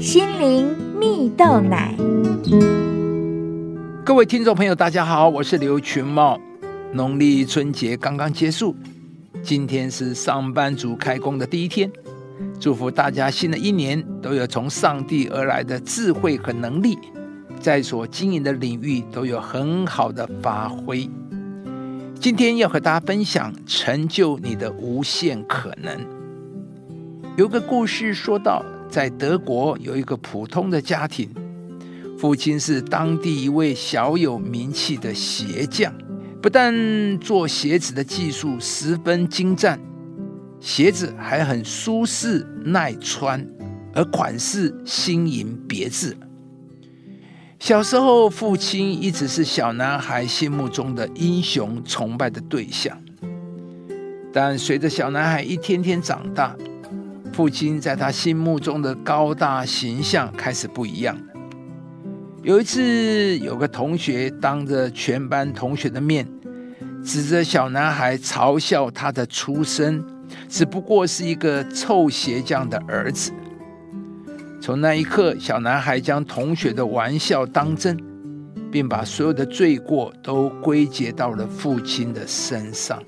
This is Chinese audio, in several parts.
心灵蜜豆奶。各位听众朋友，大家好，我是刘群茂。农历春节刚刚结束，今天是上班族开工的第一天。祝福大家新的一年都有从上帝而来的智慧和能力，在所经营的领域都有很好的发挥。今天要和大家分享成就你的无限可能。有个故事说到，在德国有一个普通的家庭，父亲是当地一位小有名气的鞋匠，不但做鞋子的技术十分精湛。鞋子还很舒适耐穿，而款式新颖别致。小时候，父亲一直是小男孩心目中的英雄崇拜的对象。但随着小男孩一天天长大，父亲在他心目中的高大形象开始不一样了。有一次，有个同学当着全班同学的面，指着小男孩嘲笑他的出身。只不过是一个臭鞋匠的儿子。从那一刻，小男孩将同学的玩笑当真，并把所有的罪过都归结到了父亲的身上。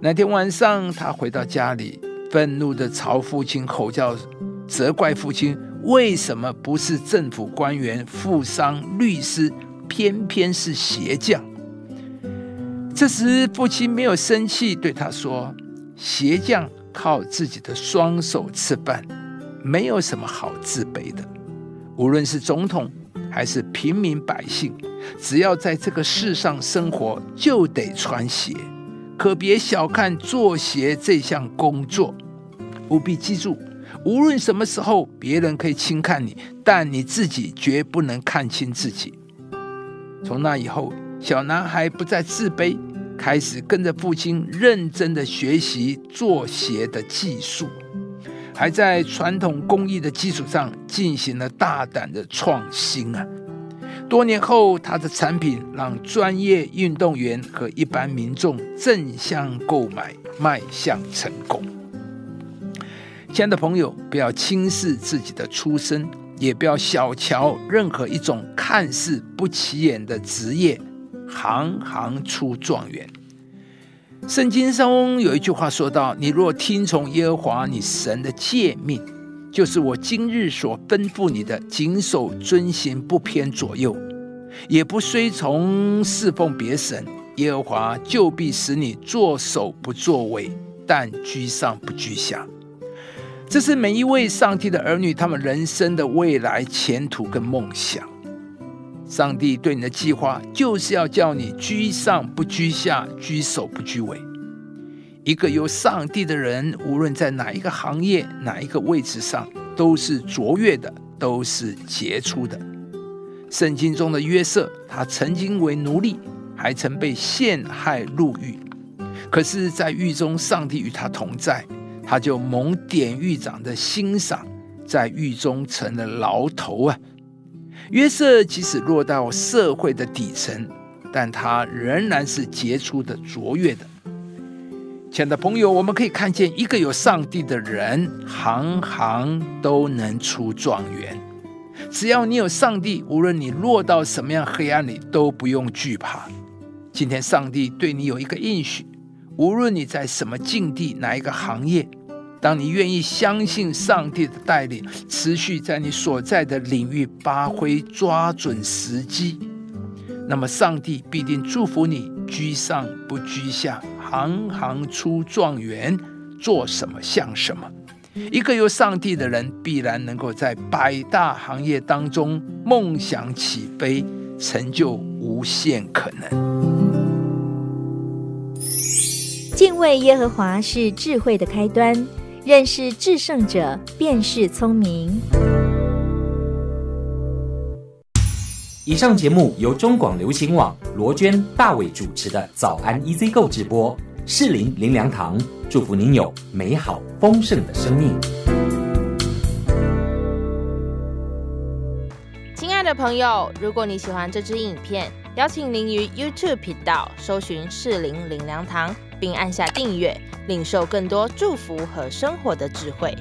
那天晚上，他回到家里，愤怒的朝父亲吼叫，责怪父亲为什么不是政府官员、富商、律师，偏偏是鞋匠。这时，父亲没有生气，对他说。鞋匠靠自己的双手吃饭，没有什么好自卑的。无论是总统还是平民百姓，只要在这个世上生活，就得穿鞋。可别小看做鞋这项工作，务必记住，无论什么时候，别人可以轻看你，但你自己绝不能看清自己。从那以后，小男孩不再自卑。开始跟着父亲认真的学习做鞋的技术，还在传统工艺的基础上进行了大胆的创新啊！多年后，他的产品让专业运动员和一般民众争相购买，迈向成功。亲爱的朋友，不要轻视自己的出身，也不要小瞧任何一种看似不起眼的职业。行行出状元。圣经中有一句话说到：“你若听从耶和华你神的诫命，就是我今日所吩咐你的，谨守遵行，不偏左右，也不随从侍奉别神，耶和华就必使你作首不作尾，但居上不居下。”这是每一位上帝的儿女他们人生的未来前途跟梦想。上帝对你的计划，就是要叫你居上不居下，居首不居尾。一个有上帝的人，无论在哪一个行业、哪一个位置上，都是卓越的，都是杰出的。圣经中的约瑟，他曾经为奴隶，还曾被陷害入狱，可是，在狱中，上帝与他同在，他就蒙典狱长的欣赏，在狱中成了牢头啊。约瑟即使落到社会的底层，但他仍然是杰出的、卓越的。亲爱的朋友，我们可以看见，一个有上帝的人，行行都能出状元。只要你有上帝，无论你落到什么样黑暗里，都不用惧怕。今天，上帝对你有一个应许：无论你在什么境地、哪一个行业。当你愿意相信上帝的带领，持续在你所在的领域发挥，抓准时机，那么上帝必定祝福你居上不居下，行行出状元，做什么像什么。一个有上帝的人，必然能够在百大行业当中梦想起飞，成就无限可能。敬畏耶和华是智慧的开端。认识至圣者，便是聪明。以上节目由中广流行网罗娟、大伟主持的《早安 EZ 购》直播，士林林良堂祝福您有美好丰盛的生命。亲爱的朋友，如果你喜欢这支影片，邀请您于 YouTube 频道搜寻士林林良堂，并按下订阅。领受更多祝福和生活的智慧。